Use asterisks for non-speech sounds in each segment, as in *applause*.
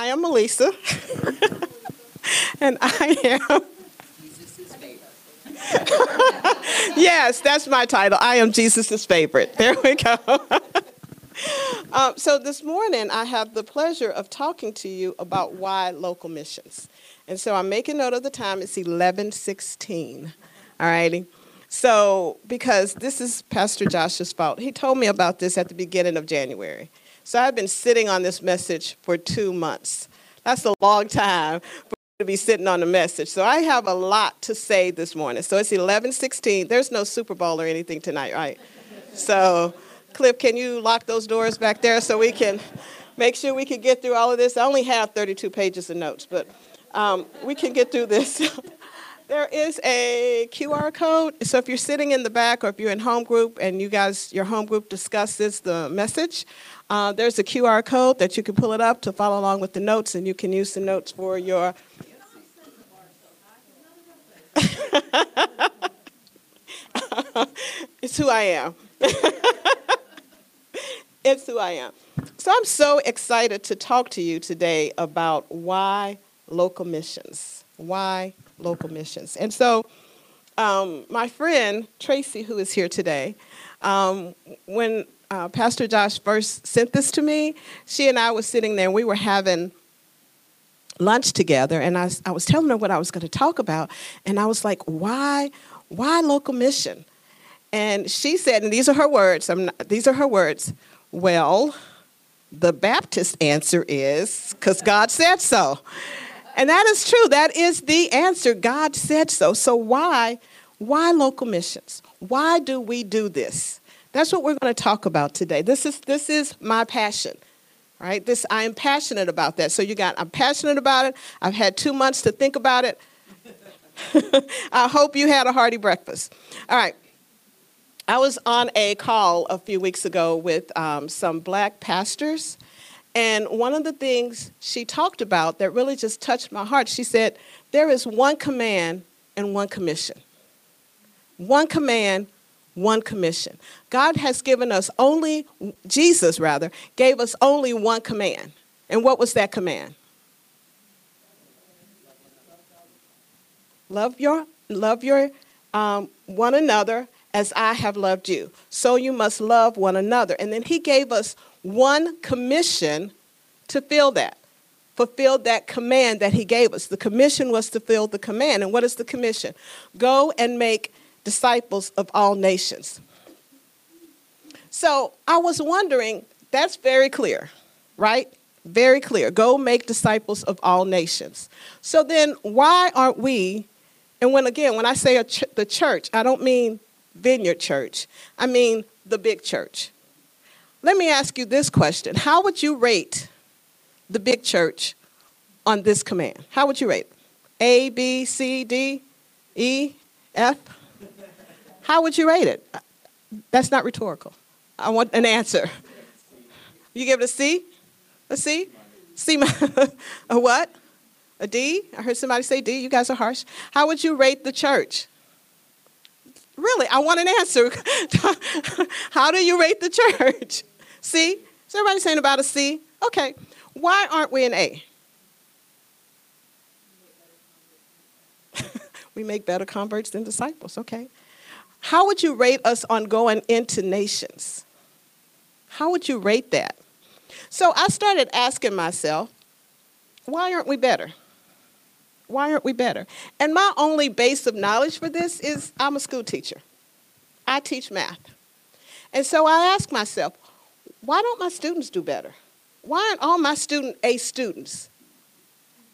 I am Melissa, and I am. yes, that's my title. I am Jesus' favorite. There we go. um, so this morning, I have the pleasure of talking to you about why local missions. And so I'm making note of the time. It's 11:16. All righty. So because this is Pastor Josh's fault, he told me about this at the beginning of January. So I've been sitting on this message for two months. That's a long time for to be sitting on the message. So I have a lot to say this morning. So it's 11:16. There's no Super Bowl or anything tonight, right? So, Cliff, can you lock those doors back there so we can make sure we can get through all of this? I only have 32 pages of notes, but um, we can get through this. *laughs* there is a QR code. So if you're sitting in the back or if you're in home group and you guys, your home group discusses the message, uh, there's a QR code that you can pull it up to follow along with the notes, and you can use the notes for your. *laughs* it's who I am. *laughs* it's who I am. So I'm so excited to talk to you today about why local missions. Why local missions? And so, um, my friend Tracy, who is here today, um, when uh, Pastor Josh first sent this to me, she and I were sitting there and we were having lunch together, and I, I was telling her what I was going to talk about, and I was like, why, why local mission? And she said, and these are her words, not, these are her words, well, the Baptist answer is because God said so. And that is true. That is the answer. God said so. So why why local missions? Why do we do this? That's what we're going to talk about today. This is this is my passion. Right? This I am passionate about that. So you got I'm passionate about it. I've had 2 months to think about it. *laughs* I hope you had a hearty breakfast. All right. I was on a call a few weeks ago with um, some black pastors and one of the things she talked about that really just touched my heart, she said, There is one command and one commission. One command, one commission. God has given us only, Jesus rather, gave us only one command. And what was that command? Love your, love your um, one another as I have loved you. So you must love one another. And then he gave us one commission to fill that, fulfill that command that he gave us. The commission was to fill the command. And what is the commission? Go and make disciples of all nations. So I was wondering, that's very clear, right? Very clear. Go make disciples of all nations. So then, why aren't we? And when again, when I say ch- the church, I don't mean Vineyard Church, I mean the big church. Let me ask you this question How would you rate the big church on this command? How would you rate? A, B, C, D, E, F? How would you rate it? That's not rhetorical. I want an answer. You give it a C? A C? C, *laughs* a what? A D? I heard somebody say D. You guys are harsh. How would you rate the church? Really, I want an answer. *laughs* How do you rate the church? C? Is everybody saying about a C? Okay. Why aren't we an A? *laughs* we make better converts than disciples. Okay. How would you rate us on going into nations? How would you rate that? So I started asking myself, why aren't we better? Why aren't we better? And my only base of knowledge for this is I'm a school teacher. I teach math. And so I ask myself, why don't my students do better? Why aren't all my student A students?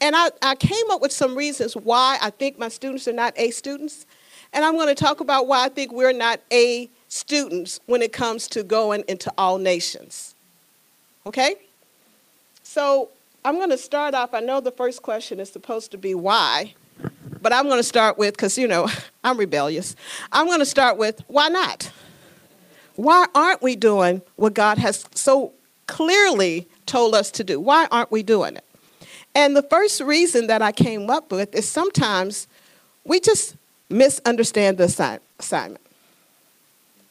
And I, I came up with some reasons why I think my students are not A students. And I'm going to talk about why I think we're not A students when it comes to going into all nations. Okay? So I'm going to start off. I know the first question is supposed to be why, but I'm going to start with, because, you know, *laughs* I'm rebellious. I'm going to start with why not? Why aren't we doing what God has so clearly told us to do? Why aren't we doing it? And the first reason that I came up with is sometimes we just misunderstand the assi- assignment.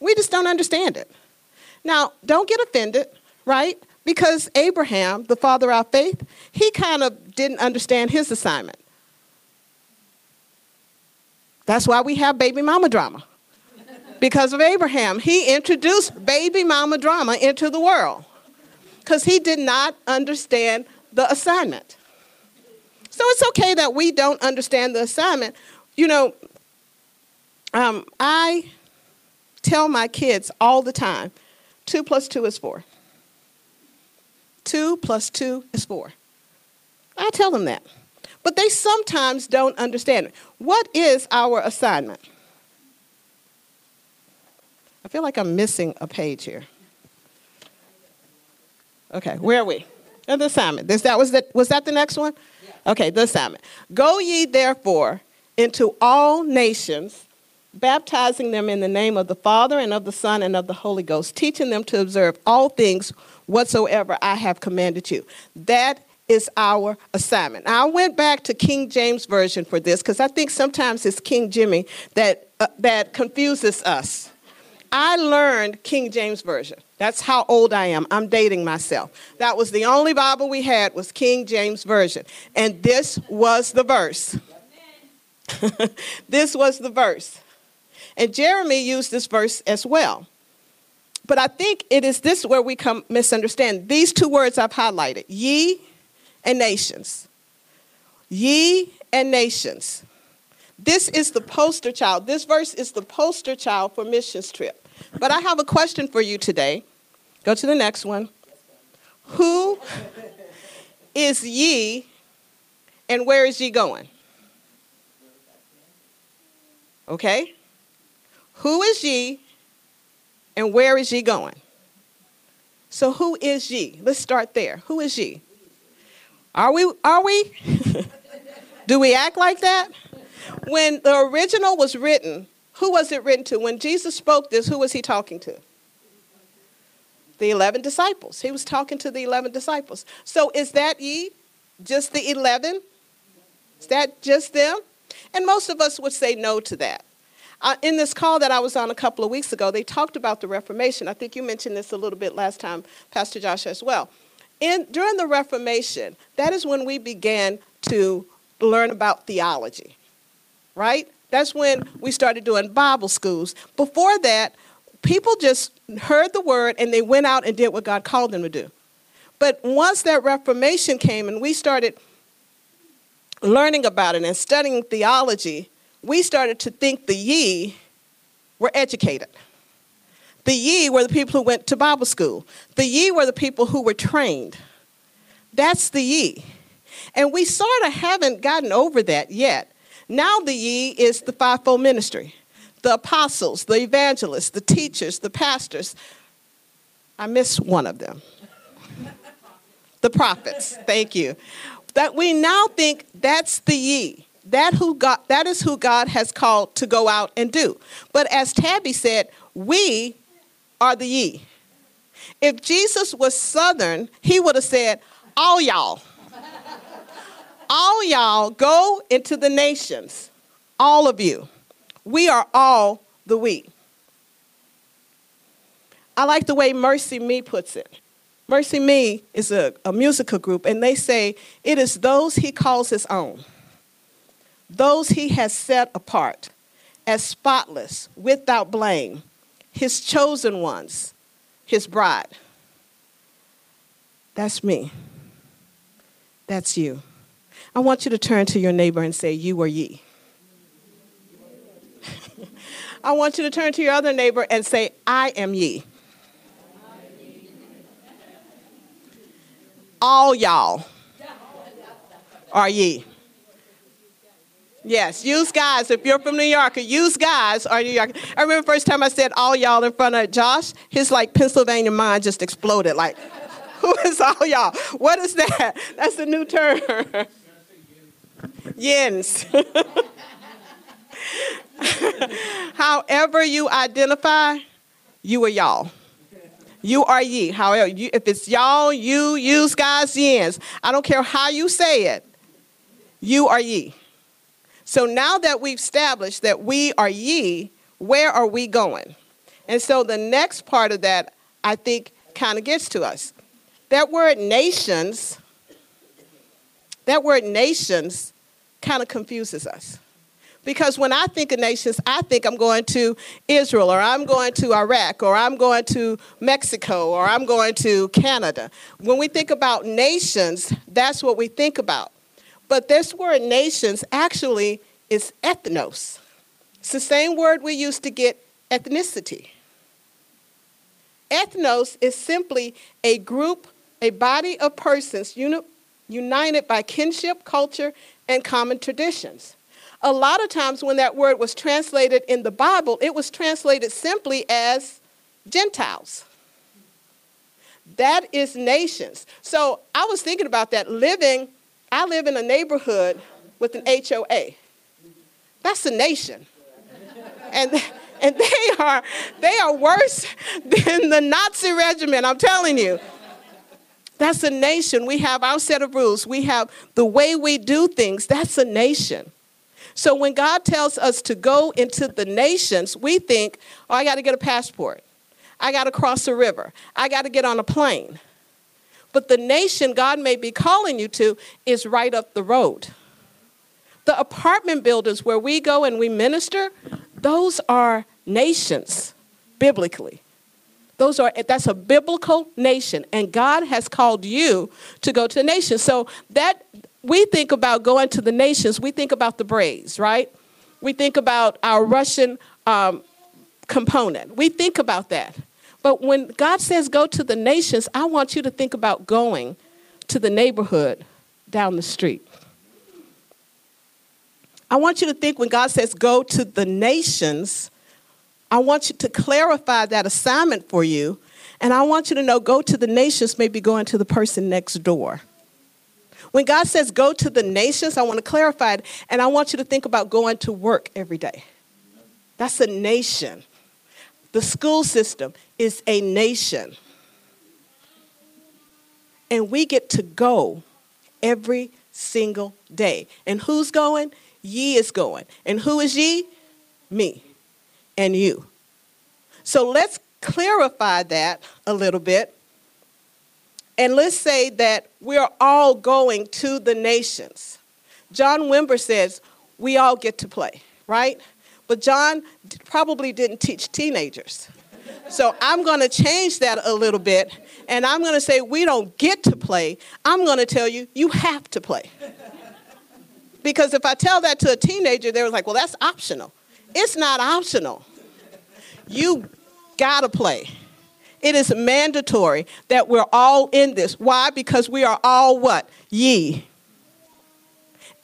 We just don't understand it. Now, don't get offended, right? Because Abraham, the father of faith, he kind of didn't understand his assignment. That's why we have baby mama drama. Because of Abraham, he introduced baby mama drama into the world because he did not understand the assignment. So it's okay that we don't understand the assignment. You know, um, I tell my kids all the time two plus two is four. Two plus two is four. I tell them that. But they sometimes don't understand it. What is our assignment? I feel like I'm missing a page here. Okay, where are we? And the assignment. This, that was, the, was that the next one? Okay, the assignment. Go ye therefore into all nations, baptizing them in the name of the Father and of the Son and of the Holy Ghost, teaching them to observe all things whatsoever I have commanded you. That is our assignment. Now, I went back to King James Version for this because I think sometimes it's King Jimmy that, uh, that confuses us. I learned King James Version. That's how old I am. I'm dating myself. That was the only Bible we had was King James Version. And this was the verse. *laughs* this was the verse. And Jeremy used this verse as well. But I think it is this where we come misunderstand. These two words I've highlighted ye and nations. Ye and nations. This is the poster child. This verse is the poster child for missions trip. But I have a question for you today. Go to the next one. Who is ye and where is ye going? Okay? Who is ye and where is ye going? So who is ye? Let's start there. Who is ye? Are we are we? *laughs* Do we act like that? When the original was written, who was it written to? When Jesus spoke this, who was he talking to? The 11 disciples. He was talking to the 11 disciples. So is that ye? Just the 11? Is that just them? And most of us would say no to that. In this call that I was on a couple of weeks ago, they talked about the Reformation. I think you mentioned this a little bit last time, Pastor Josh, as well. In, during the Reformation, that is when we began to learn about theology, right? That's when we started doing Bible schools. Before that, people just heard the word and they went out and did what God called them to do. But once that Reformation came and we started learning about it and studying theology, we started to think the ye were educated. The ye were the people who went to Bible school. The ye were the people who were trained. That's the ye. And we sort of haven't gotten over that yet. Now the ye is the fivefold ministry the apostles, the evangelists, the teachers, the pastors. I miss one of them. the prophets. Thank you. That we now think that's the ye. That who God that is who God has called to go out and do. But as Tabby said, we are the ye. If Jesus was southern, he would have said, all y'all all y'all go into the nations, all of you. We are all the we. I like the way MercyMe puts it. MercyMe is a, a musical group, and they say it is those he calls his own, those he has set apart as spotless, without blame, his chosen ones, his bride. That's me. That's you. I want you to turn to your neighbor and say, You or ye. *laughs* I want you to turn to your other neighbor and say, I am ye. All y'all are ye. Yes, use guys. If you're from New York, use guys or New York. I remember first time I said all y'all in front of Josh, his like Pennsylvania mind just exploded. Like, *laughs* who is all y'all? What is that? *laughs* That's a new term. *laughs* Yens. However you identify, you are y'all. You are ye. However, you, if it's y'all, you, use guys, yens. I don't care how you say it. You are ye. So now that we've established that we are ye, where are we going? And so the next part of that, I think, kind of gets to us. that word nations, that word nations kind of confuses us. Because when I think of nations, I think I'm going to Israel, or I'm going to Iraq, or I'm going to Mexico, or I'm going to Canada. When we think about nations, that's what we think about. But this word nations actually is ethnos. It's the same word we use to get ethnicity. Ethnos is simply a group, a body of persons uni- united by kinship, culture, and common traditions. A lot of times, when that word was translated in the Bible, it was translated simply as Gentiles. That is nations. So I was thinking about that living, I live in a neighborhood with an HOA. That's a nation. And, and they are they are worse *laughs* than the Nazi regiment, I'm telling you. That's a nation. We have our set of rules. We have the way we do things. That's a nation. So when God tells us to go into the nations, we think, oh, I got to get a passport. I got to cross a river. I got to get on a plane. But the nation God may be calling you to is right up the road. The apartment buildings where we go and we minister, those are nations biblically. Those are that's a biblical nation, and God has called you to go to the nations. So that we think about going to the nations, we think about the Braves, right? We think about our Russian um, component. We think about that. But when God says go to the nations, I want you to think about going to the neighborhood down the street. I want you to think when God says go to the nations, I want you to clarify that assignment for you. And I want you to know go to the nations, maybe going to the person next door. When God says go to the nations, I want to clarify it. And I want you to think about going to work every day. That's a nation. The school system is a nation. And we get to go every single day. And who's going? Ye is going. And who is ye? Me and you. So let's clarify that a little bit. And let's say that we're all going to the nations. John Wimber says we all get to play, right? But John probably didn't teach teenagers. So I'm going to change that a little bit, and I'm going to say we don't get to play. I'm going to tell you, you have to play. Because if I tell that to a teenager, they're like, well, that's optional. It's not optional. You gotta play. It is mandatory that we're all in this. Why? Because we are all what? Ye.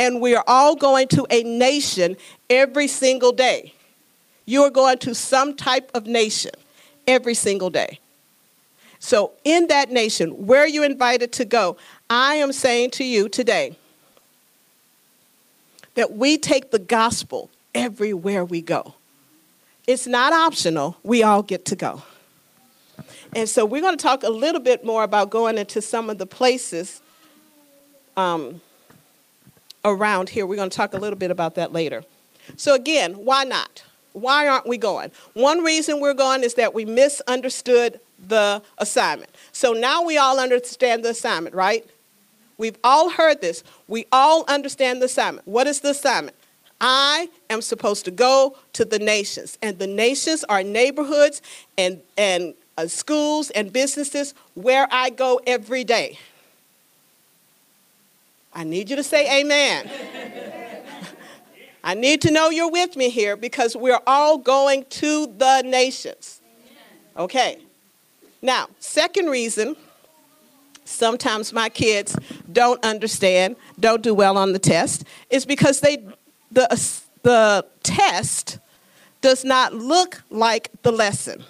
And we are all going to a nation every single day. You are going to some type of nation every single day. So, in that nation, where you're invited to go, I am saying to you today that we take the gospel everywhere we go. It's not optional, we all get to go. And so we're going to talk a little bit more about going into some of the places um, around here. We're going to talk a little bit about that later. So, again, why not? Why aren't we going? One reason we're going is that we misunderstood the assignment. So now we all understand the assignment, right? We've all heard this. We all understand the assignment. What is the assignment? I am supposed to go to the nations, and the nations are neighborhoods and, and uh, schools and businesses where I go every day. I need you to say amen. I need to know you're with me here because we're all going to the nations. Okay. Now, second reason sometimes my kids don't understand, don't do well on the test, is because they the, the test does not look like the lesson.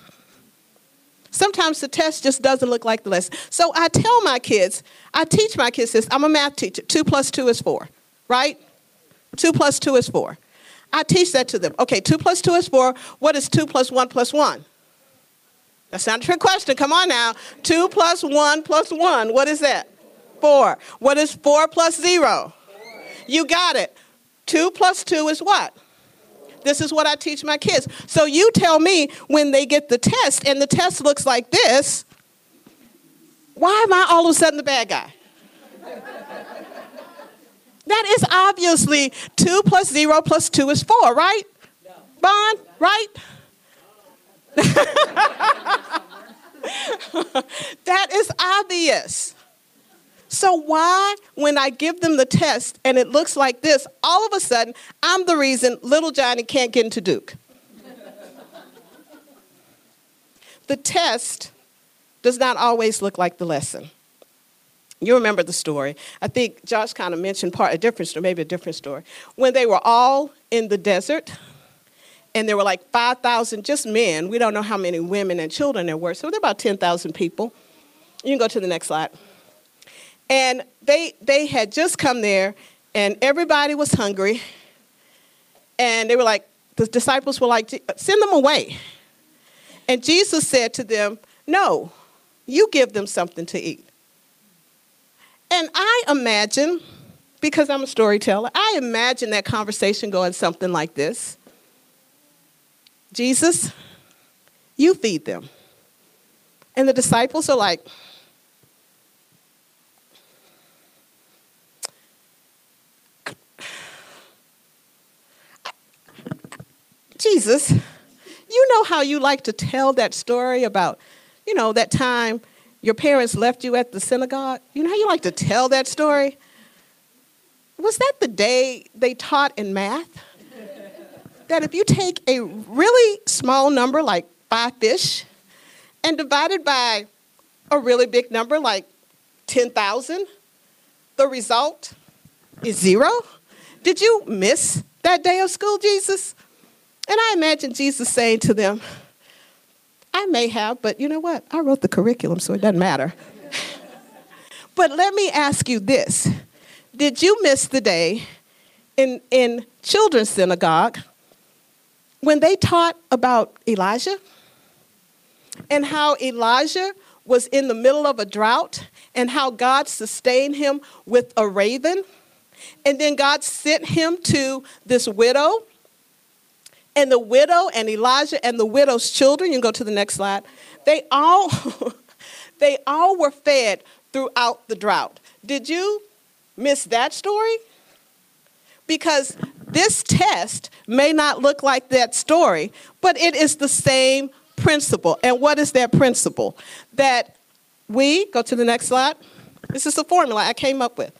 Sometimes the test just doesn't look like the lesson. So I tell my kids, I teach my kids this. I'm a math teacher. Two plus two is four, right? Two plus two is four. I teach that to them. Okay, two plus two is four. What is two plus one plus one? That's not a trick question. Come on now. Two plus one plus one. What is that? Four. What is four plus zero? You got it. Two plus two is what? This is what I teach my kids. So you tell me when they get the test and the test looks like this, Why am I all of a sudden the bad guy? that is obviously 2 plus 0 plus 2 is 4, right? No. Bond, right? *laughs* that is obvious. So, why, when I give them the test and it looks like this, all of a sudden I'm the reason little Johnny can't get into Duke? the test does not always look like the lesson. You remember the story. I think Josh kind of mentioned part a different story, maybe a different story. When they were all in the desert, and there were like 5,000 just men. We don't know how many women and children there were. So there were about 10,000 people. You can go to the next slide. And they, they had just come there, and everybody was hungry. And they were like, the disciples were like, send them away. And Jesus said to them, No, you give them something to eat. And I imagine, because I'm a storyteller, I imagine that conversation going something like this Jesus, you feed them. And the disciples are like, Jesus, you know how you like to tell that story about, you know, that time your parents left you at the synagogue? You know how you like to tell that story? Was that the day they taught in math? that if you take a really small number like five fish and divide it by a really big number like 10,000, the result is zero? Did you miss that day of school, Jesus? And I imagine Jesus saying to them, I may have, but you know what? I wrote the curriculum, so it doesn't matter. *laughs* but let me ask you this Did you miss the day in, in children's synagogue when they taught about Elijah and how Elijah was in the middle of a drought and how God sustained him with a raven. And then God sent him to this widow. And the widow and Elijah and the widow's children, you can go to the next slide, they all *laughs* they all were fed throughout the drought. Did you miss that story? Because this test may not look like that story, but it is the same principle. And what is that principle? That we, go to the next slide. This is the formula I came up with.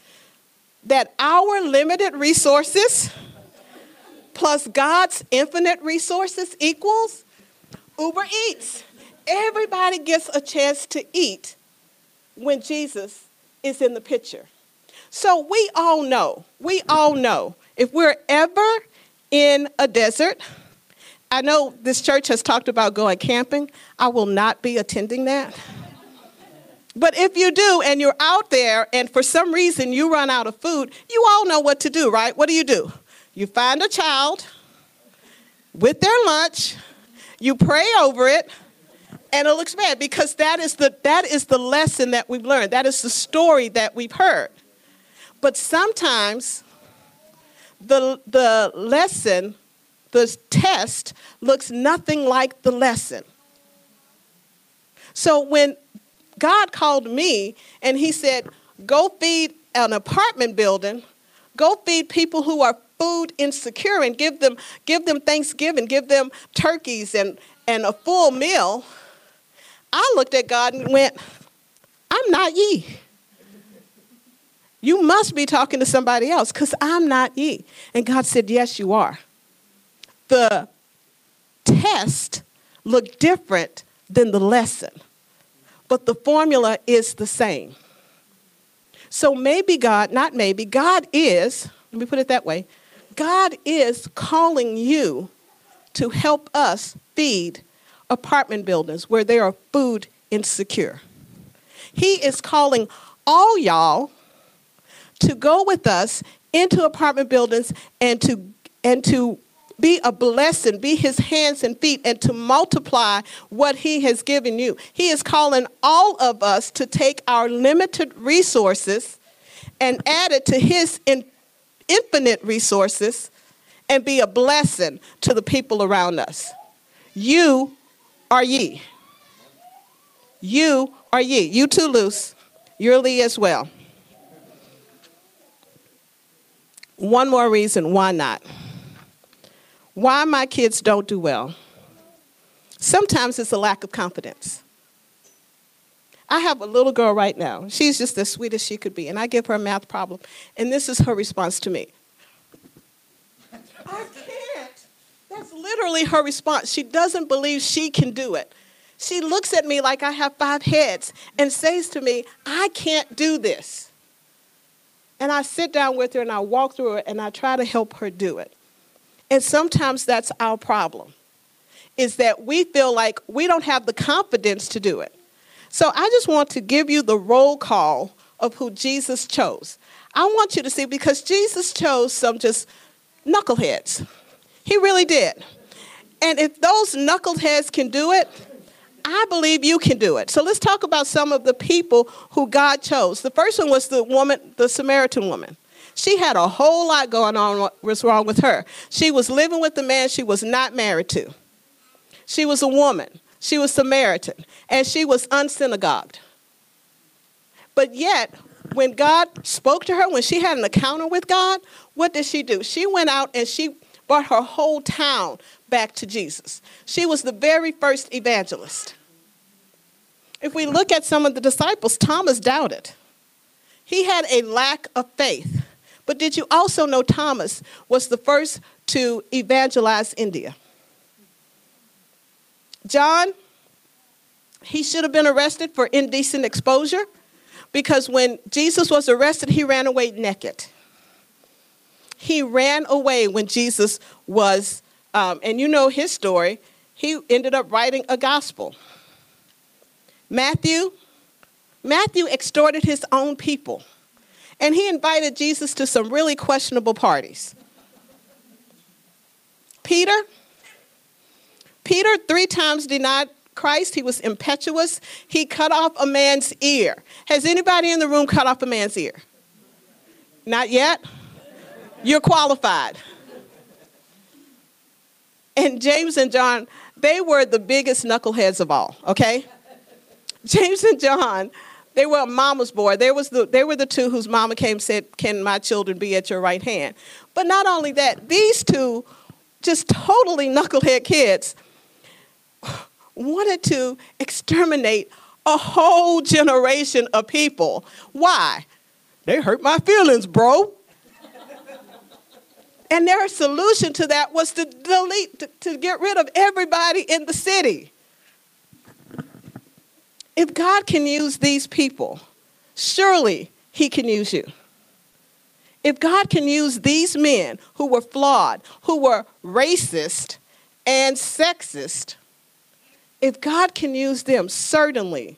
That our limited resources plus God's infinite resources equals Uber Eats. Everybody gets a chance to eat when Jesus is in the picture. So we all know, we all know if we're ever in a desert, I know this church has talked about going camping. I will not be attending that. But if you do and you're out there and for some reason you run out of food, you all know what to do, right? What do you do? You find a child with their lunch, you pray over it, and it looks bad because that is the that is the lesson that we've learned. That is the story that we've heard. But sometimes the, the lesson, the test, looks nothing like the lesson. So when God called me and He said, Go feed an apartment building, go feed people who are food insecure and give them, give them Thanksgiving, give them turkeys and, and a full meal. I looked at God and went, I'm not ye. You must be talking to somebody else because I'm not ye. And God said, Yes, you are. The test looked different than the lesson, but the formula is the same. So maybe God, not maybe, God is, let me put it that way, God is calling you to help us feed apartment buildings where they are food insecure. He is calling all y'all to go with us into apartment buildings and to and to be a blessing, be his hands and feet, and to multiply what he has given you. He is calling all of us to take our limited resources and add it to his in, infinite resources and be a blessing to the people around us. You are ye. You are ye. You too, Luce. You're Lee as well. One more reason why not. Why my kids don't do well. Sometimes it's a lack of confidence. I have a little girl right now. She's just as sweet as she could be. And I give her a math problem. And this is her response to me I can't. That's literally her response. She doesn't believe she can do it. She looks at me like I have five heads and says to me, I can't do this. And I sit down with her and I walk through it and I try to help her do it. And sometimes that's our problem, is that we feel like we don't have the confidence to do it. So I just want to give you the roll call of who Jesus chose. I want you to see because Jesus chose some just knuckleheads. He really did. And if those knuckleheads can do it, I believe you can do it. So let's talk about some of the people who God chose. The first one was the woman, the Samaritan woman. She had a whole lot going on what was wrong with her. She was living with a man she was not married to. She was a woman. She was Samaritan, and she was unsynagogued. But yet, when God spoke to her, when she had an encounter with God, what did she do? She went out and she brought her whole town back to Jesus. She was the very first evangelist. If we look at some of the disciples, Thomas doubted. He had a lack of faith. But did you also know Thomas was the first to evangelize India? John, he should have been arrested for indecent exposure because when Jesus was arrested, he ran away naked. He ran away when Jesus was, um, and you know his story, he ended up writing a gospel. Matthew, Matthew extorted his own people, and he invited Jesus to some really questionable parties. Peter, Peter three times denied Christ. He was impetuous. He cut off a man's ear. Has anybody in the room cut off a man's ear? Not yet? You're qualified. And James and John, they were the biggest knuckleheads of all, okay? James and John, they were mama's boy. They, was the, they were the two whose mama came and said, Can my children be at your right hand? But not only that, these two, just totally knucklehead kids, wanted to exterminate a whole generation of people. Why? They hurt my feelings, bro. and their solution to that was to delete, to, to get rid of everybody in the city. If God can use these people, surely He can use you. If God can use these men who were flawed, who were racist and sexist, if God can use them, certainly,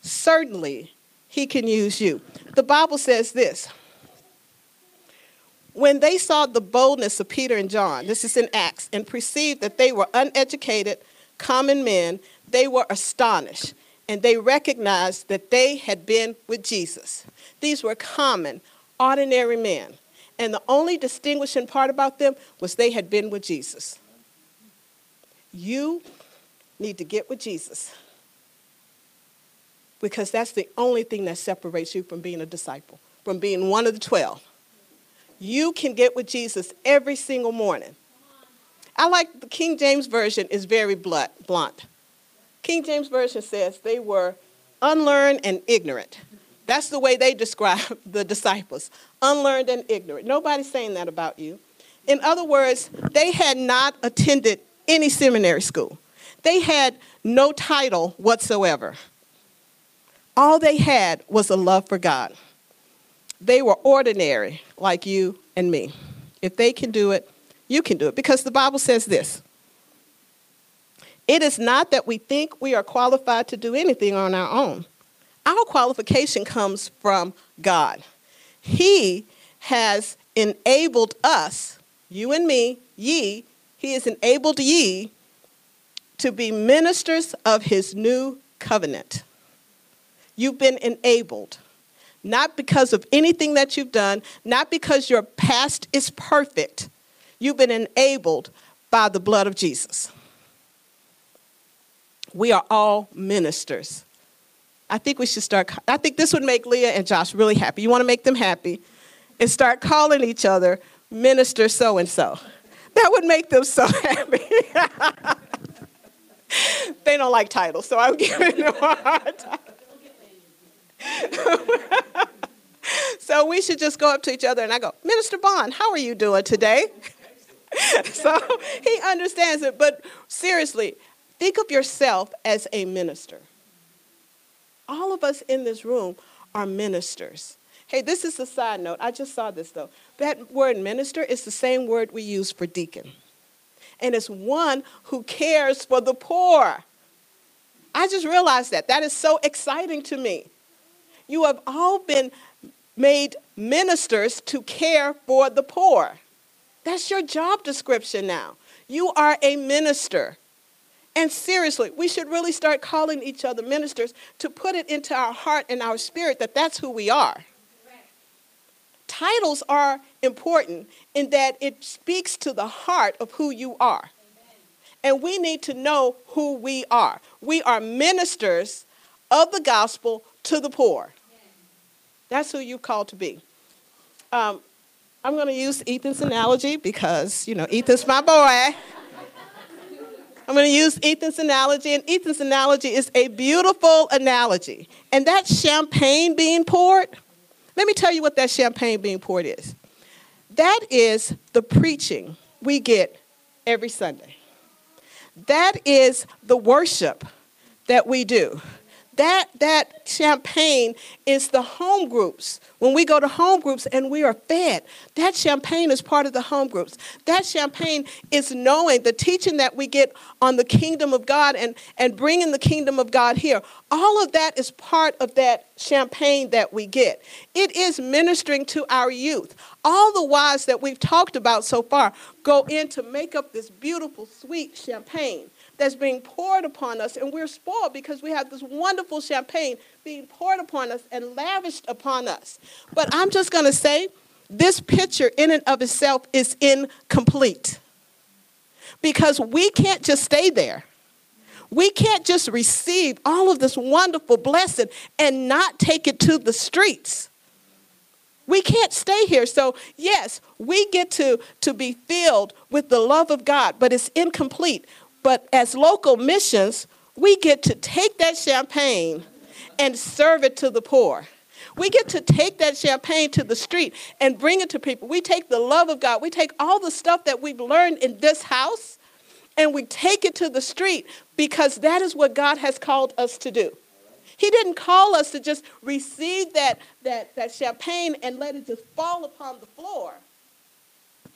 certainly He can use you. The Bible says this. When they saw the boldness of Peter and John, this is in Acts, and perceived that they were uneducated, common men, they were astonished and they recognized that they had been with Jesus. These were common, ordinary men. And the only distinguishing part about them was they had been with Jesus. You need to get with Jesus because that's the only thing that separates you from being a disciple, from being one of the 12. You can get with Jesus every single morning. I like the King James Version is very blunt. King James Version says they were unlearned and ignorant. That's the way they describe *laughs* the disciples unlearned and ignorant. Nobody's saying that about you. In other words, they had not attended any seminary school. They had no title whatsoever. All they had was a love for God. They were ordinary, like you and me. If they can do it, you can do it. Because the Bible says this It is not that we think we are qualified to do anything on our own, our qualification comes from God. He has enabled us, you and me, ye, He has enabled ye to be ministers of his new covenant. You've been enabled, not because of anything that you've done, not because your past is perfect. You've been enabled by the blood of Jesus. We are all ministers I think we should start. I think this would make Leah and Josh really happy. You want to make them happy and start calling each other Minister so and so. That would make them so *laughs* happy. *laughs* *laughs* they don't like titles, so I'm *laughs* giving them a hard time. *laughs* so we should just go up to each other and I go, Minister Bond, how are you doing today? so he understands it. But seriously, think of yourself as a minister. All of us in this room are ministers. Hey, this is a side note. I just saw this though. That word minister is the same word we use for deacon. And it's one who cares for the poor. I just realized that. That is so exciting to me. You have all been made ministers to care for the poor. That's your job description now. You are a minister. And seriously, we should really start calling each other ministers to put it into our heart and our spirit that that's who we are. Titles are important in that it speaks to the heart of who you are. And we need to know who we are. We are ministers of the gospel to the poor. That's who you're called to be. Um, I'm going to use Ethan's analogy because, you know, Ethan's my boy. I'm going to use Ethan's analogy, and Ethan's analogy is a beautiful analogy. And that champagne being poured, let me tell you what that champagne being poured is. That is the preaching we get every Sunday. That is the worship that we do that that champagne is the home groups. When we go to home groups and we are fed that champagne is part of the home groups. That champagne is knowing the teaching that we get on the kingdom of god and and bringing the kingdom of god here. All of that is part of that champagne that we get. It is ministering to our youth. All the whys that we've talked about so far go in to make up this beautiful sweet champagne that's being poured upon us, and we're spoiled because we have this wonderful champagne being poured upon us and lavished upon us. But I'm just going to say, this picture in and of itself is incomplete because we can't just stay there. We can't just receive all of this wonderful blessing and not take it to the streets. We can't stay here. So, yes, we get to, to be filled with the love of God, but it's incomplete but as local missions, we get to take that champagne and serve it to the poor. We get to take that champagne to the street and bring it to people. We take the love of God, we take all the stuff that we've learned in this house, and we take it to the street because that is what God has called us to do. He didn't call us to just receive that, that, that champagne and let it just fall upon the floor.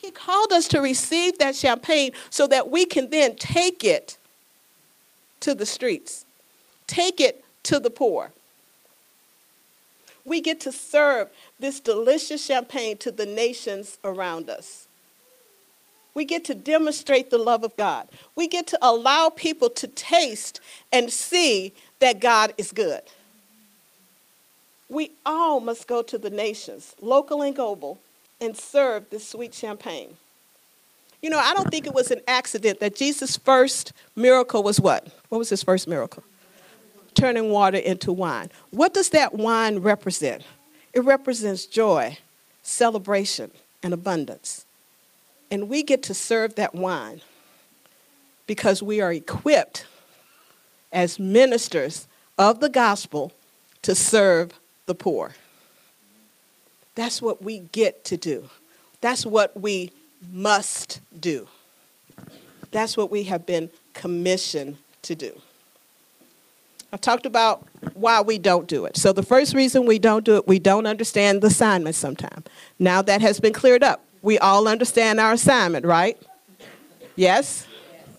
He called us to receive that champagne so that we can then take it to the streets, take it to the poor. We get to serve this delicious champagne to the nations around us. We get to demonstrate the love of God. We get to allow people to taste and see that God is good. We all must go to the nations, local and global, and serve this sweet champagne. You know, I don't think it was an accident that Jesus' first miracle was what? What was his first miracle? Turning water into wine. What does that wine represent? It represents joy, celebration, and abundance. And we get to serve that wine because we are equipped as ministers of the gospel to serve the poor. That's what we get to do. That's what we must do. That's what we have been commissioned to do. I've talked about why we don't do it. So, the first reason we don't do it, we don't understand the assignment sometimes. Now that has been cleared up. We all understand our assignment, right? Yes?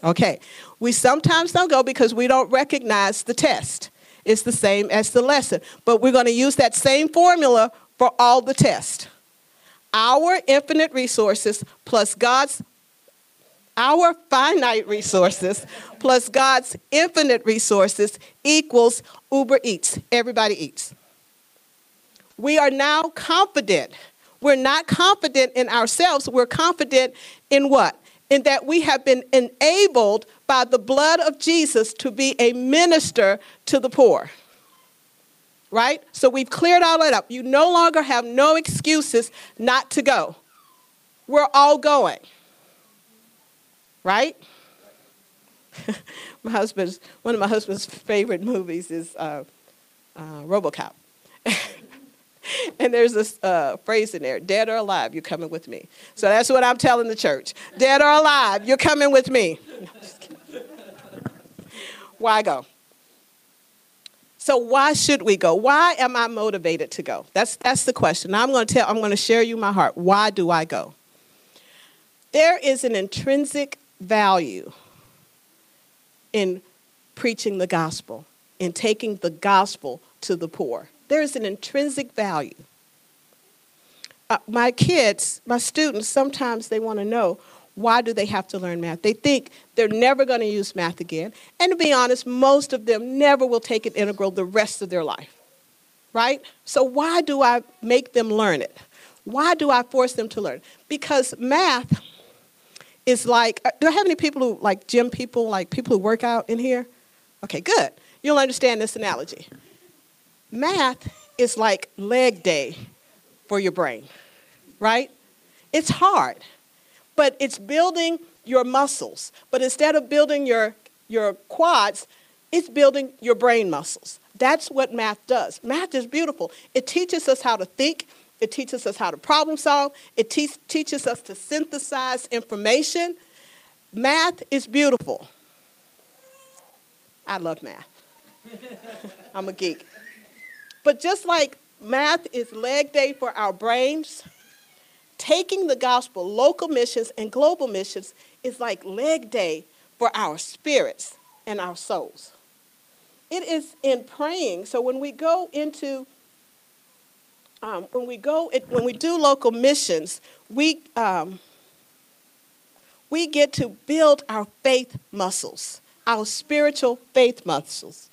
Okay. We sometimes don't go because we don't recognize the test. It's the same as the lesson. But we're going to use that same formula for all the tests. Our infinite resources plus God's our finite resources plus God's infinite resources equals Uber Eats. Everybody eats. We are now confident. We're not confident in ourselves. We're confident in what? In that we have been enabled by the blood of Jesus to be a minister to the poor. Right? So we've cleared all that up. You no longer have no excuses not to go. We're all going, right? *laughs* my husband's one of my husband's favorite movies is uh, uh, RoboCop. *laughs* and there's this uh, phrase in there dead or alive you're coming with me so that's what i'm telling the church dead or alive you're coming with me *laughs* why go so why should we go? Why am i motivated to go? That's that's the question. Now i'm going to tell i'm going to share you my heart. Why do i go? There is an intrinsic value in preaching the gospel in taking the gospel to the poor. There's an intrinsic value. Uh, my kids, my students, sometimes they want to know why do they have to learn math? They think they're never going to use math again. And to be honest, most of them never will take an integral the rest of their life. Right? So why do I make them learn it? Why do I force them to learn? Because math is like, uh, do I have any people who, like gym people, like people who work out in here? Okay, good. You'll understand this analogy. Math is like leg day for your brain, right? It's hard, but it's building your muscles. But instead of building your, your quads, it's building your brain muscles. That's what math does. Math is beautiful. It teaches us how to think, it teaches us how to problem solve, it te- teaches us to synthesize information. Math is beautiful. I love math. *laughs* I'm a geek. But just like math is leg day for our brains, taking the gospel, local missions and global missions, is like leg day for our spirits and our souls. It is in praying. So when we go into, um, when we go, it, when we do local missions, we um, we get to build our faith muscles, our spiritual faith muscles.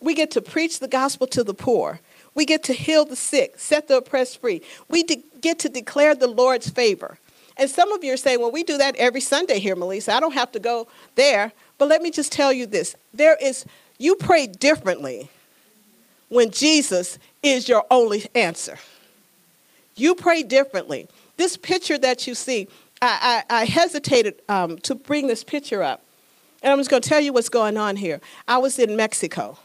We get to preach the gospel to the poor. We get to heal the sick, set the oppressed free. We de- get to declare the Lord's favor. And some of you are saying, well, we do that every Sunday here, Melissa. I don't have to go there. But let me just tell you this there is, you pray differently when Jesus is your only answer. You pray differently. This picture that you see, I, I, I hesitated um, to bring this picture up. And I'm just going to tell you what's going on here. I was in Mexico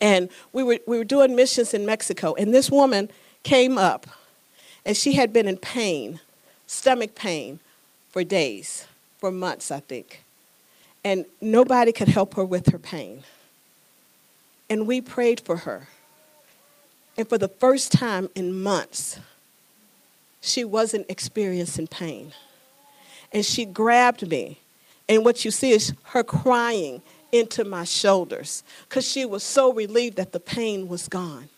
and we were, we were doing missions in Mexico, and this woman came up, and she had been in pain, stomach pain, for days, for months, I think. And nobody could help her with her pain. And we prayed for her. And for the first time in months, she wasn't experiencing pain. And she grabbed me. And what you see is her crying into my shoulders because she was so relieved that the pain was gone.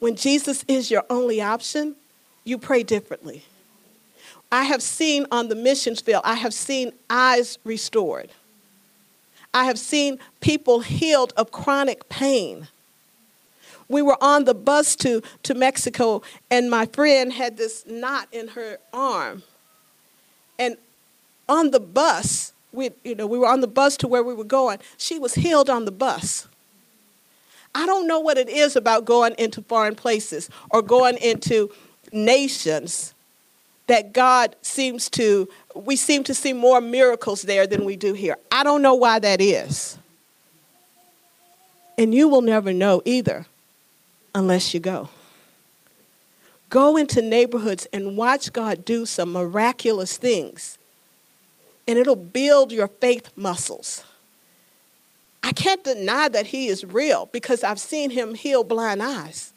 When Jesus is your only option, you pray differently. I have seen on the missions field, I have seen eyes restored. I have seen people healed of chronic pain. We were on the bus to, to Mexico, and my friend had this knot in her arm. And on the bus, we, you know, we were on the bus to where we were going. She was healed on the bus. I don't know what it is about going into foreign places or going into nations that God seems to, we seem to see more miracles there than we do here. I don't know why that is. And you will never know either unless you go. Go into neighborhoods and watch God do some miraculous things and it'll build your faith muscles. I can't deny that he is real because I've seen him heal blind eyes.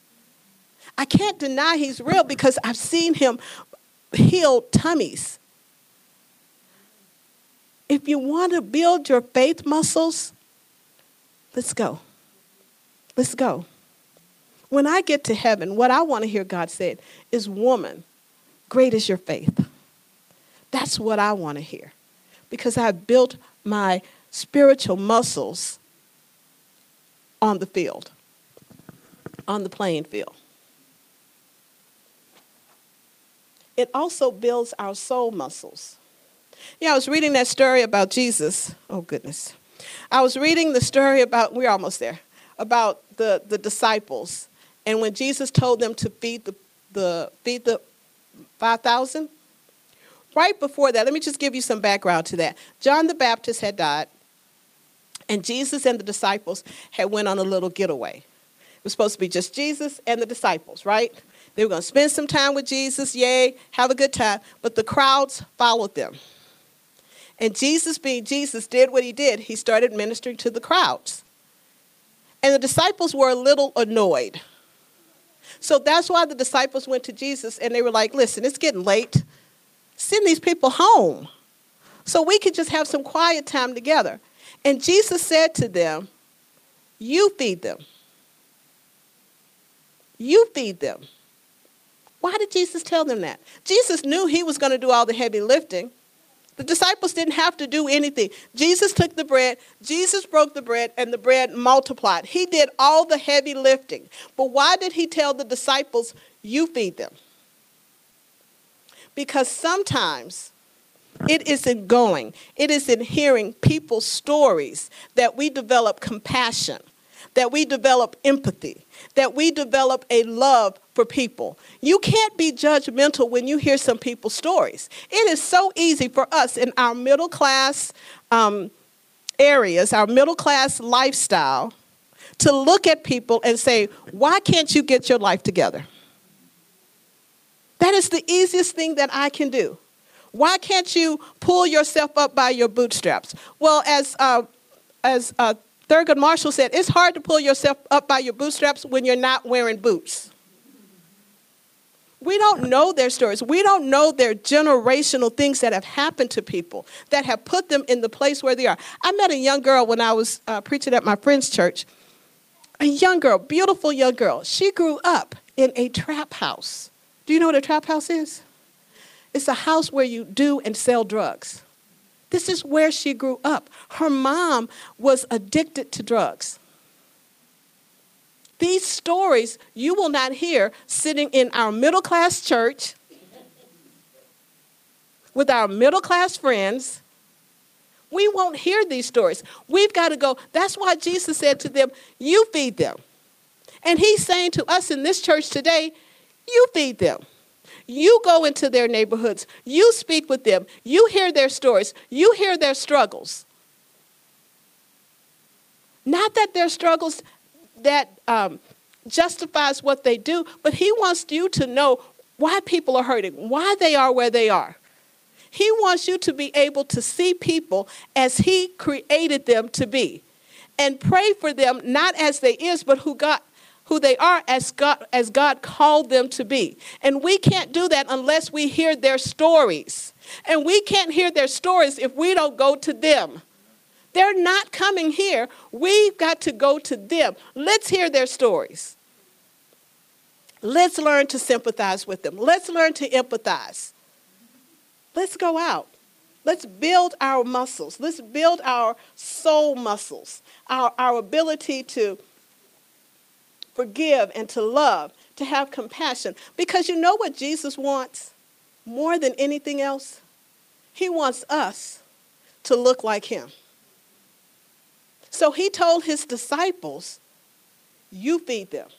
I can't deny he's real because I've seen him heal tummies. If you want to build your faith muscles, let's go. Let's go. When I get to heaven, what I want to hear God say is, Woman, great is your faith. That's what I want to hear because I built my spiritual muscles on the field, on the playing field. It also builds our soul muscles. Yeah, I was reading that story about Jesus. Oh, goodness. I was reading the story about, we're almost there, about the, the disciples. And when Jesus told them to feed the, the, feed the 5,000, right before that, let me just give you some background to that. John the Baptist had died, and Jesus and the disciples had went on a little getaway. It was supposed to be just Jesus and the disciples, right? They were going to spend some time with Jesus, yay, have a good time, but the crowds followed them. And Jesus, being Jesus, did what he did. He started ministering to the crowds. And the disciples were a little annoyed. So that's why the disciples went to Jesus and they were like, listen, it's getting late. Send these people home so we could just have some quiet time together. And Jesus said to them, You feed them. You feed them. Why did Jesus tell them that? Jesus knew he was going to do all the heavy lifting. The disciples didn't have to do anything. Jesus took the bread, Jesus broke the bread, and the bread multiplied. He did all the heavy lifting. But why did he tell the disciples, You feed them? Because sometimes it is in going, it is in hearing people's stories that we develop compassion, that we develop empathy, that we develop a love for people. You can't be judgmental when you hear some people's stories. It is so easy for us in our middle class um, areas, our middle class lifestyle, to look at people and say, Why can't you get your life together? That is the easiest thing that I can do. Why can't you pull yourself up by your bootstraps? Well, as uh, as uh, Thurgood Marshall said, it's hard to pull yourself up by your bootstraps when you're not wearing boots. We don't know their stories. We don't know their generational things that have happened to people that have put them in the place where they are. I met a young girl when I was uh, preaching at my friend's church. A young girl, beautiful young girl. She grew up in a trap house. Do you know what a trap house is? It's a house where you do and sell drugs. This is where she grew up. Her mom was addicted to drugs. These stories you will not hear sitting in our middle class church with our middle class friends. We won't hear these stories. We've got to go. That's why Jesus said to them, You feed them. And he's saying to us in this church today, You feed them. You go into their neighborhoods, you speak with them, you hear their stories, you hear their struggles. Not that their struggles that um, justifies what they do, but he wants you to know why people are hurting, why they are where they are. He wants you to be able to see people as he created them to be and pray for them not as they is, but who God who they are as God, as God called them to be. And we can't do that unless we hear their stories. And we can't hear their stories if we don't go to them. They're not coming here. We've got to go to them. Let's hear their stories. Let's learn to sympathize with them. Let's learn to empathize. Let's go out. Let's build our muscles. Let's build our soul muscles, our, our ability to forgive and to love, to have compassion. Because you know what Jesus wants more than anything else? He wants us to look like him. So he told his disciples, You feed them.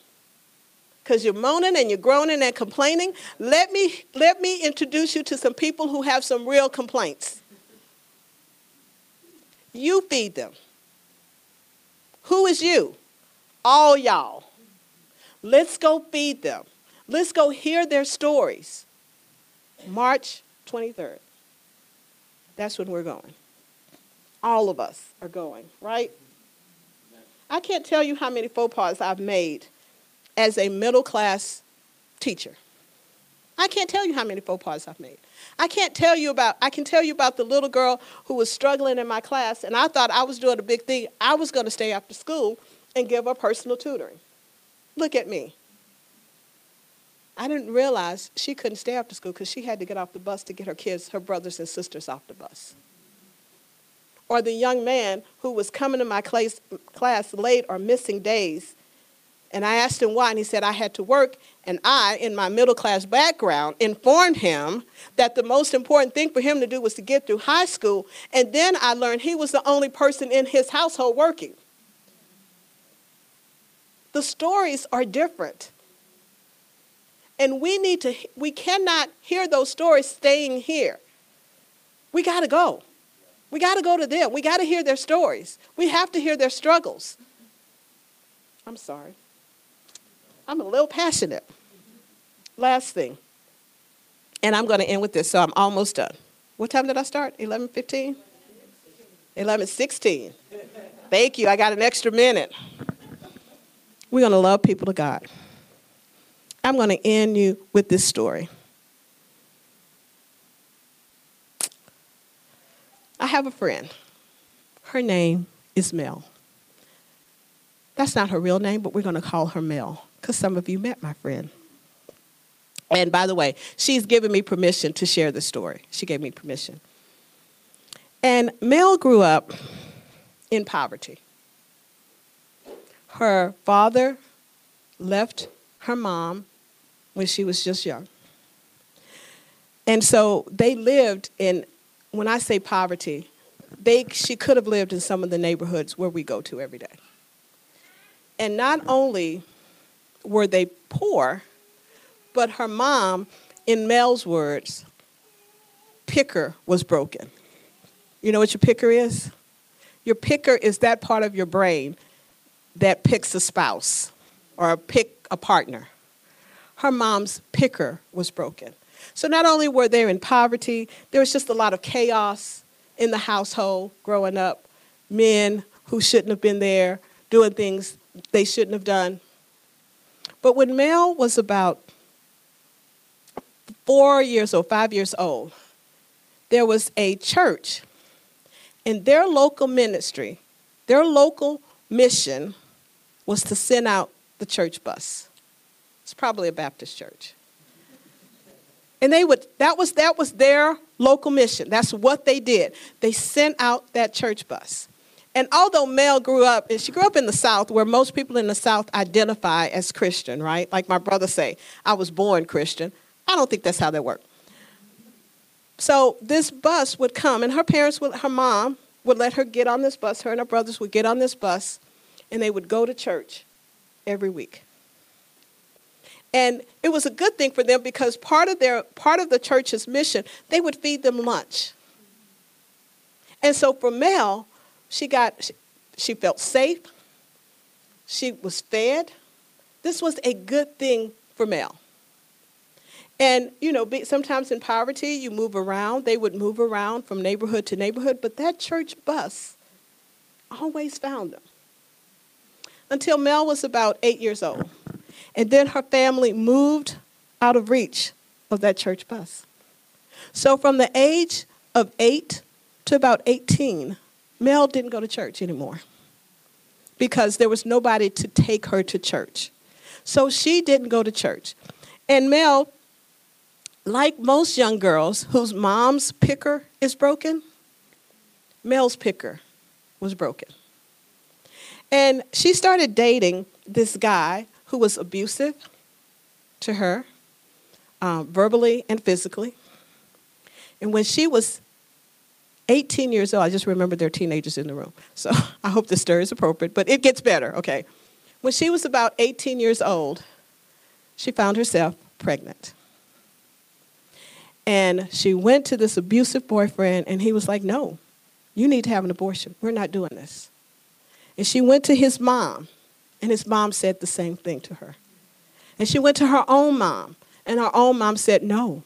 Because you're moaning and you're groaning and complaining. Let me, let me introduce you to some people who have some real complaints. You feed them. Who is you? All y'all. Let's go feed them. Let's go hear their stories. March 23rd. That's when we're going. All of us are going, right? I can't tell you how many faux pas I've made as a middle class teacher. I can't tell you how many faux pas I've made. I can't tell you about, I can tell you about the little girl who was struggling in my class, and I thought I was doing a big thing. I was going to stay after school and give her personal tutoring. Look at me. I didn't realize she couldn't stay after school because she had to get off the bus to get her kids, her brothers and sisters off the bus. Or the young man who was coming to my class, class late or missing days And I asked him why, and he said, I had to work. And I, in my middle class background, informed him that the most important thing for him to do was to get through high school. And then I learned he was the only person in his household working. The stories are different. And we need to, we cannot hear those stories staying here. We got to go. We got to go to them. We got to hear their stories. We have to hear their struggles. I'm sorry. I'm a little passionate. Last thing. And I'm going to end with this, so I'm almost done. What time did I start? 11:15? 11:16. Thank you. I got an extra minute. We're going to love people to God. I'm going to end you with this story. I have a friend. Her name is Mel. That's not her real name, but we're going to call her Mel because some of you met my friend. And by the way, she's given me permission to share the story. She gave me permission. And Mel grew up in poverty. Her father left her mom when she was just young. And so they lived in, when I say poverty, they, she could have lived in some of the neighborhoods where we go to every day. And not only were they poor, but her mom, in Mel's words, picker was broken. You know what your picker is? Your picker is that part of your brain that picks a spouse or pick a partner. Her mom's picker was broken. So not only were they in poverty, there was just a lot of chaos in the household growing up. Men who shouldn't have been there doing things they shouldn't have done. But when Mel was about four years old, five years old, there was a church and their local ministry, their local mission was to send out the church bus. It's probably a Baptist church. And they would that was that was their local mission. That's what they did. They sent out that church bus. And although Mel grew up, and she grew up in the South, where most people in the South identify as Christian, right? Like my brother say, I was born Christian. I don't think that's how that worked. So this bus would come, and her parents would, her mom would let her get on this bus. Her and her brothers would get on this bus, and they would go to church every week. And it was a good thing for them because part of their part of the church's mission, they would feed them lunch. And so for Mel, she got she, she felt safe. She was fed. This was a good thing for Mel. And you know, sometimes in poverty, you move around. They would move around from neighborhood to neighborhood, but that church bus always found them. Until Mel was about eight years old. And then her family moved out of reach of that church bus. So from the age of eight to about 18, Mel didn't go to church anymore because there was nobody to take her to church. So she didn't go to church. And Mel, like most young girls whose mom's picker is broken, Mel's picker was broken. And she started dating this guy who was abusive to her, um, verbally and physically. And when she was 18 years old, I just remember there are teenagers in the room, so *laughs* I hope the story is appropriate, but it gets better, okay? When she was about 18 years old, she found herself pregnant. And she went to this abusive boyfriend, and he was like, No, you need to have an abortion. We're not doing this. And she went to his mom, and his mom said the same thing to her. And she went to her own mom, and her own mom said, No,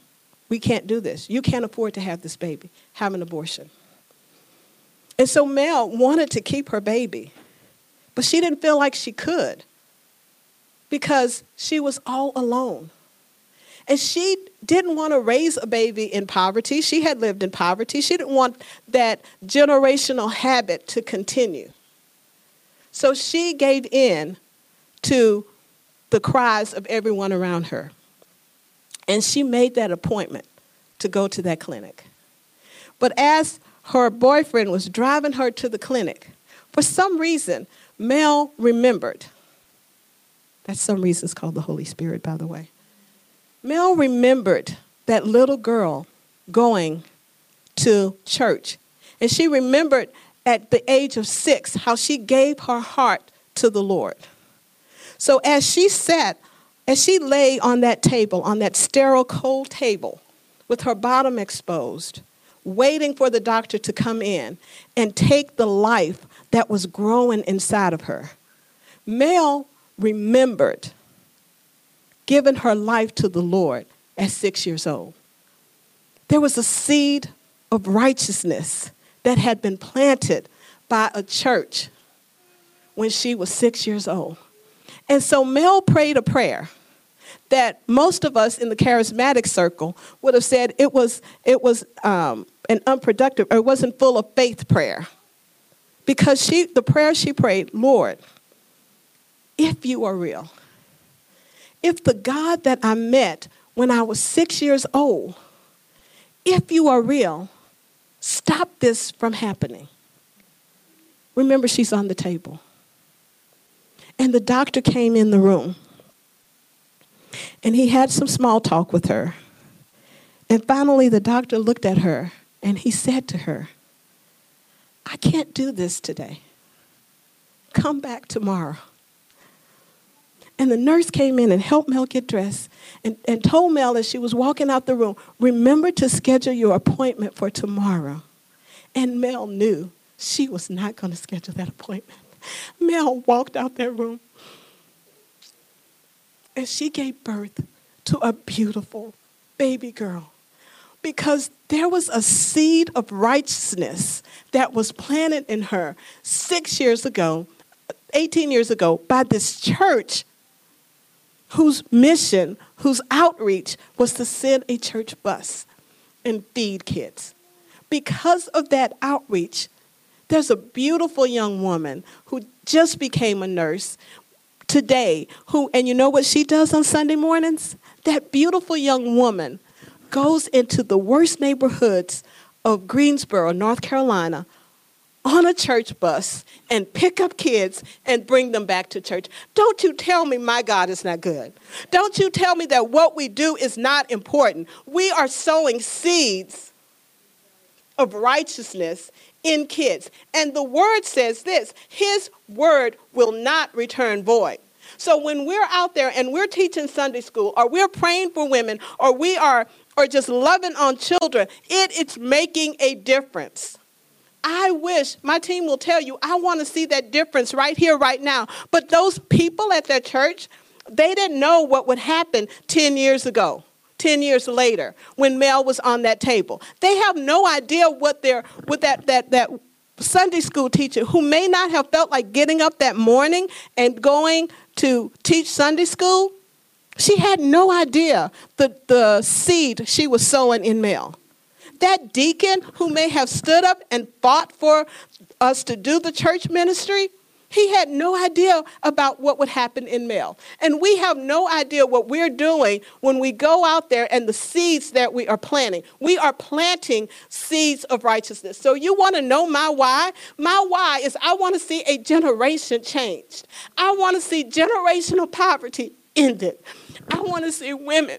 we can't do this. You can't afford to have this baby. Have an abortion. And so Mel wanted to keep her baby, but she didn't feel like she could because she was all alone. And she didn't want to raise a baby in poverty. She had lived in poverty. She didn't want that generational habit to continue. So she gave in to the cries of everyone around her. And she made that appointment to go to that clinic. But as her boyfriend was driving her to the clinic, for some reason, Mel remembered That's some reason reasons called the Holy Spirit, by the way. Mel remembered that little girl going to church. And she remembered at the age of six how she gave her heart to the Lord. So as she sat, as she lay on that table, on that sterile, cold table, with her bottom exposed, waiting for the doctor to come in and take the life that was growing inside of her, Mel remembered giving her life to the Lord at six years old. There was a seed of righteousness that had been planted by a church when she was six years old. And so Mel prayed a prayer that most of us in the charismatic circle would have said it was, it was um, an unproductive, or it wasn't full of faith prayer. Because she, the prayer she prayed, Lord, if you are real, if the God that I met when I was six years old, if you are real, stop this from happening. Remember, she's on the table. And the doctor came in the room. And he had some small talk with her. And finally, the doctor looked at her and he said to her, I can't do this today. Come back tomorrow. And the nurse came in and helped Mel get dressed and, and told Mel as she was walking out the room, remember to schedule your appointment for tomorrow. And Mel knew she was not going to schedule that appointment. *laughs* Mel walked out that room and she gave birth to a beautiful baby girl because there was a seed of righteousness that was planted in her six years ago, 18 years ago, by this church whose mission, whose outreach was to send a church bus and feed kids. Because of that outreach, there's a beautiful young woman who just became a nurse today who and you know what she does on Sunday mornings? That beautiful young woman goes into the worst neighborhoods of Greensboro, North Carolina, on a church bus and pick up kids and bring them back to church. Don't you tell me my God is not good. Don't you tell me that what we do is not important. We are sowing seeds of righteousness in kids. And the word says this His word will not return void. So when we're out there and we're teaching Sunday school, or we're praying for women, or we are or just loving on children, it it is making a difference. I wish my team will tell you, I want to see that difference right here, right now. But those people at their church, they didn't know what would happen 10 years ago. 10 years later when Mel was on that table. They have no idea what their what that that that Sunday school teacher who may not have felt like getting up that morning and going to teach Sunday school, she had no idea the, the seed she was sowing in Mel that deacon who may have stood up and fought for us to do the church ministry, he had no idea about what would happen in Mel. And we have no idea what we're doing when we go out there and the seeds that we are planting. We are planting seeds of righteousness. So you want to know my why? My why is I want to see a generation changed. I want to see generational poverty ended. I want to see women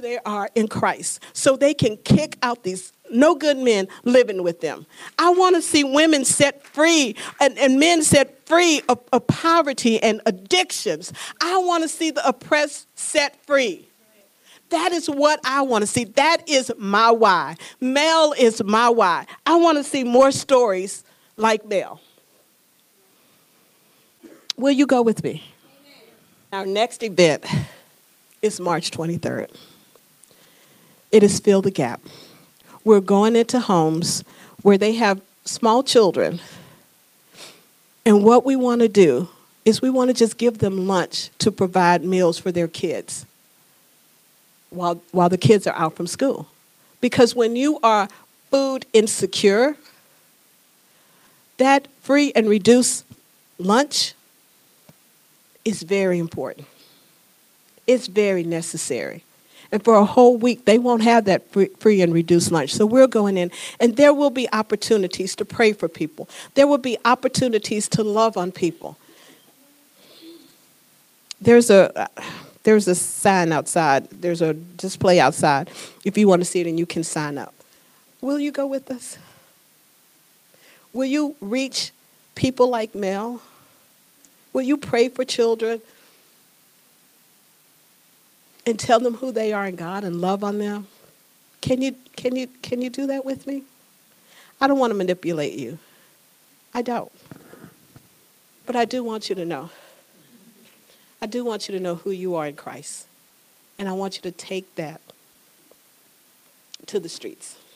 they are in Christ so they can kick out these no good men living with them. I want to see women set free and, and men set free of, of poverty and addictions. I want to see the oppressed set free. That is what I want to see. That is my why. Mel is my why. I want to see more stories like Mel. Will you go with me? Our next event is March 23rd. It is Fill the Gap. We're going into homes where they have small children. And what we want to do is we want to just give them lunch to provide meals for their kids while, while the kids are out from school. Because when you are food insecure, that free and reduced lunch is very important. It's very necessary. And for a whole week, they won't have that free, and reduced lunch. So we're going in, and there will be opportunities to pray for people. There will be opportunities to love on people. There's a there's a sign outside. There's a display outside. If you want to see it, and you can sign up. Will you go with us? Will you reach people like Mel? Will you pray for children and tell them who they are in God and love on them? Can you can you can you do that with me? I don't want to manipulate you. I don't. But I do want you to know. I do want you to know who you are in Christ. And I want you to take that to the streets.